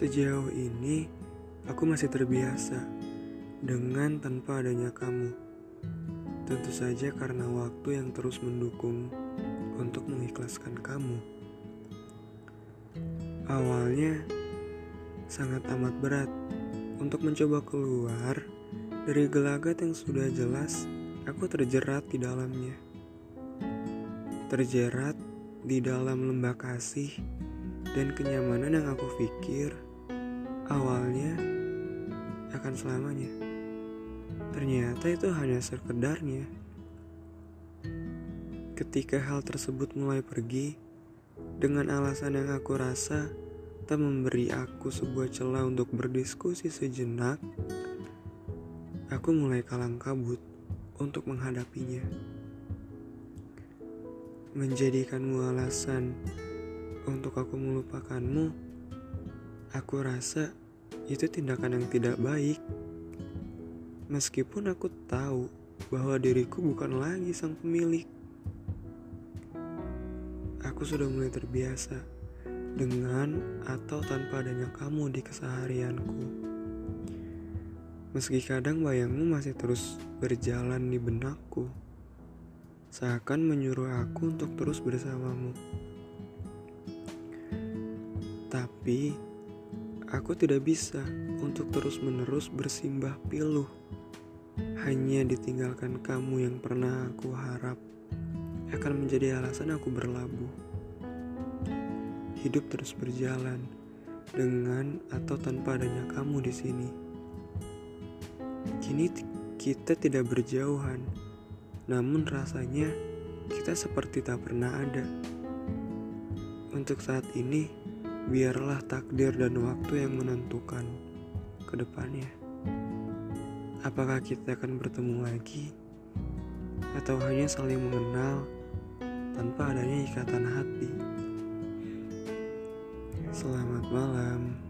Sejauh ini, aku masih terbiasa dengan tanpa adanya kamu. Tentu saja karena waktu yang terus mendukung untuk mengikhlaskan kamu. Awalnya sangat amat berat untuk mencoba keluar dari gelagat yang sudah jelas aku terjerat di dalamnya. Terjerat di dalam lembah kasih dan kenyamanan yang aku pikir awalnya akan selamanya. Ternyata itu hanya sekedarnya. Ketika hal tersebut mulai pergi, dengan alasan yang aku rasa tak memberi aku sebuah celah untuk berdiskusi sejenak, aku mulai kalang kabut untuk menghadapinya. Menjadikanmu alasan untuk aku melupakanmu, aku rasa itu tindakan yang tidak baik. Meskipun aku tahu bahwa diriku bukan lagi sang pemilik. Aku sudah mulai terbiasa dengan atau tanpa adanya kamu di keseharianku. Meski kadang bayangmu masih terus berjalan di benakku, seakan menyuruh aku untuk terus bersamamu. Tapi aku tidak bisa untuk terus-menerus bersimbah piluh. Hanya ditinggalkan kamu yang pernah aku harap akan menjadi alasan aku berlabuh. Hidup terus berjalan dengan atau tanpa adanya kamu di sini. Kini kita tidak berjauhan, namun rasanya kita seperti tak pernah ada. Untuk saat ini, biarlah takdir dan waktu yang menentukan ke depannya. Apakah kita akan bertemu lagi atau hanya saling mengenal tanpa adanya ikatan hati? Selamat malam.